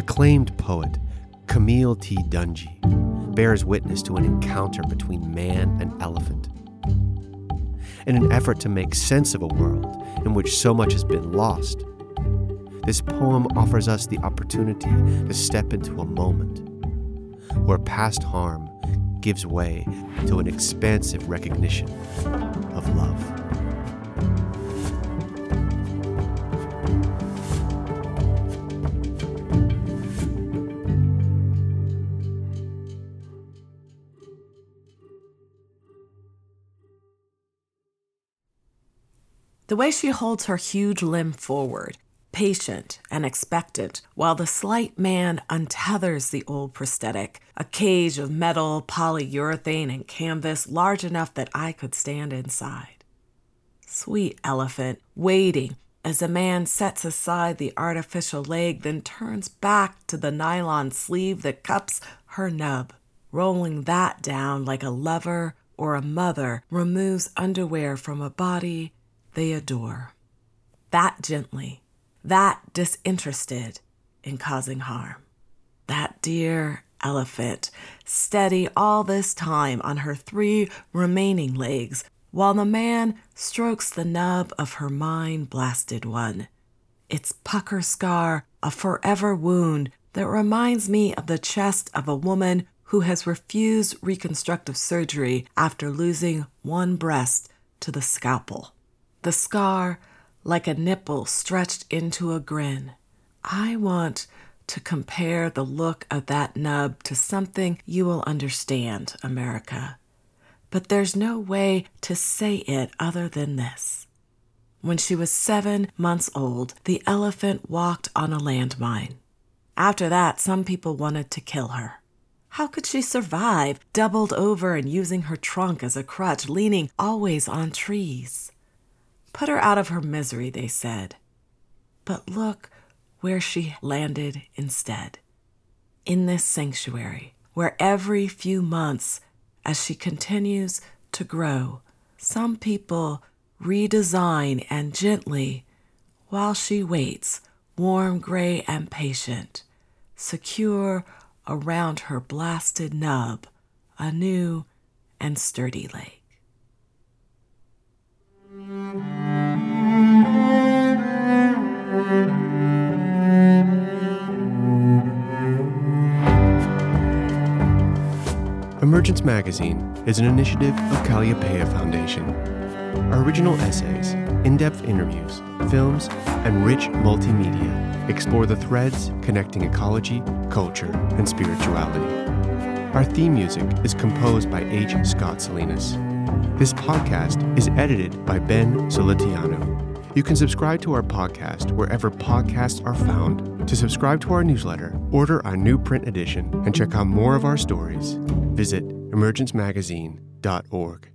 Acclaimed poet Camille T. Dungy bears witness to an encounter between man and elephant. In an effort to make sense of a world in which so much has been lost, this poem offers us the opportunity to step into a moment where past harm gives way to an expansive recognition of love. The way she holds her huge limb forward, patient and expectant, while the slight man untethers the old prosthetic, a cage of metal, polyurethane, and canvas large enough that I could stand inside. Sweet elephant, waiting as a man sets aside the artificial leg, then turns back to the nylon sleeve that cups her nub, rolling that down like a lover or a mother removes underwear from a body they adore. That gently, that disinterested in causing harm. That dear elephant, steady all this time on her three remaining legs, while the man strokes the nub of her mind blasted one. Its pucker scar, a forever wound that reminds me of the chest of a woman who has refused reconstructive surgery after losing one breast to the scalpel the scar like a nipple stretched into a grin. I want to compare the look of that nub to something you will understand, America. But there's no way to say it other than this. When she was seven months old, the elephant walked on a landmine. After that, some people wanted to kill her. How could she survive, doubled over and using her trunk as a crutch, leaning always on trees? Put her out of her misery, they said. But look where she landed instead in this sanctuary, where every few months, as she continues to grow, some people redesign and gently, while she waits, warm, gray, and patient, secure around her blasted nub, a new and sturdy lake. Emergence Magazine is an initiative of Kalliopeia Foundation. Our original essays, in depth interviews, films, and rich multimedia explore the threads connecting ecology, culture, and spirituality. Our theme music is composed by H. Scott Salinas. This podcast is edited by Ben Solitiano. You can subscribe to our podcast wherever podcasts are found. To subscribe to our newsletter, order our new print edition, and check out more of our stories, visit emergencemagazine.org.